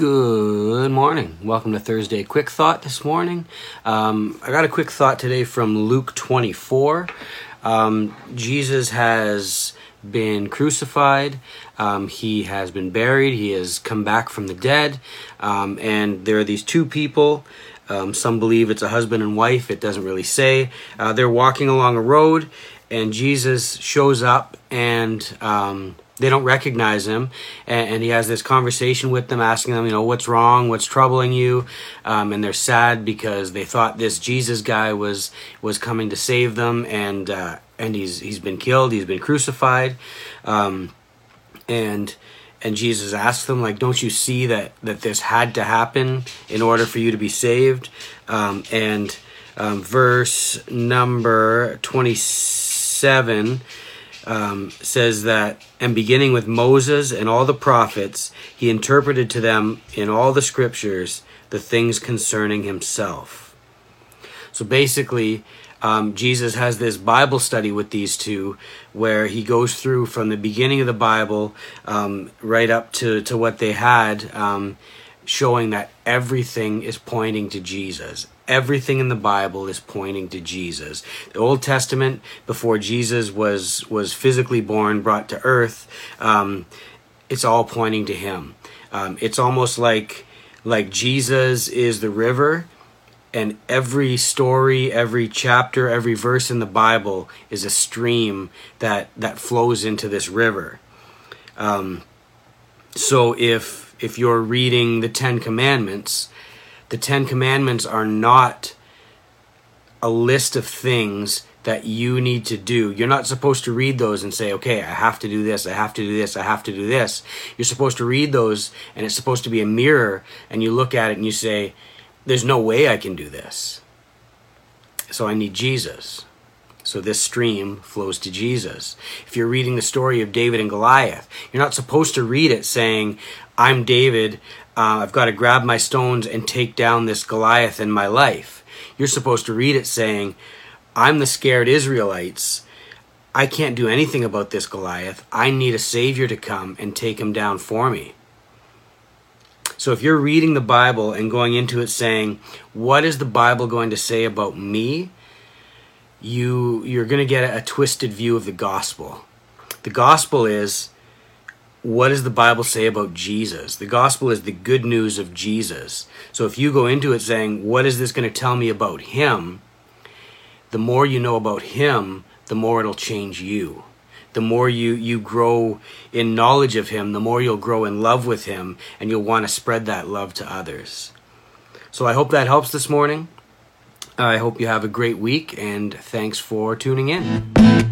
morning. Welcome to Thursday Quick Thought this morning. Um, I got a quick thought today from Luke 24. Um, Jesus has been crucified, um, he has been buried, he has come back from the dead, um, and there are these two people. Um, some believe it's a husband and wife, it doesn't really say. Uh, they're walking along a road, and Jesus shows up and um, they don't recognize him. And, and, he has this conversation with them asking them you know what's wrong what's troubling you? Um, and they're sad because they thought this jesus guy was was coming to save them. And uh, and he's he's been killed he's been crucified. Um, and and jesus asks them like don't you see that that this had to happen in order for you to be saved? Um, and um, verse number 27 um, says that, and beginning with Moses and all the prophets, he interpreted to them in all the scriptures the things concerning himself. So basically, um, Jesus has this Bible study with these two where he goes through from the beginning of the Bible um, right up to, to what they had, um, showing that everything is pointing to Jesus everything in the Bible is pointing to Jesus. The Old Testament, before Jesus was was physically born, brought to earth, um, it's all pointing to Him. Um, it's almost like like Jesus is the river, and every story, every chapter, every verse in the Bible is a stream that that flows into this river. Um, so if if you're reading the Ten Commandments the Ten Commandments are not a list of things that you need to do. You're not supposed to read those and say, okay, I have to do this, I have to do this, I have to do this. You're supposed to read those and it's supposed to be a mirror and you look at it and you say, there's no way I can do this. So I need Jesus. So this stream flows to Jesus. If you're reading the story of David and Goliath, you're not supposed to read it saying, I'm David, uh, I've got to grab my stones and take down this Goliath in my life. You're supposed to read it saying, I'm the scared Israelites. I can't do anything about this Goliath. I need a Savior to come and take him down for me. So if you're reading the Bible and going into it saying, What is the Bible going to say about me? You you're going to get a twisted view of the gospel. The gospel is what does the Bible say about Jesus? The gospel is the good news of Jesus. So if you go into it saying, what is this going to tell me about him? The more you know about him, the more it'll change you. The more you, you grow in knowledge of him, the more you'll grow in love with him, and you'll want to spread that love to others. So I hope that helps this morning. I hope you have a great week and thanks for tuning in.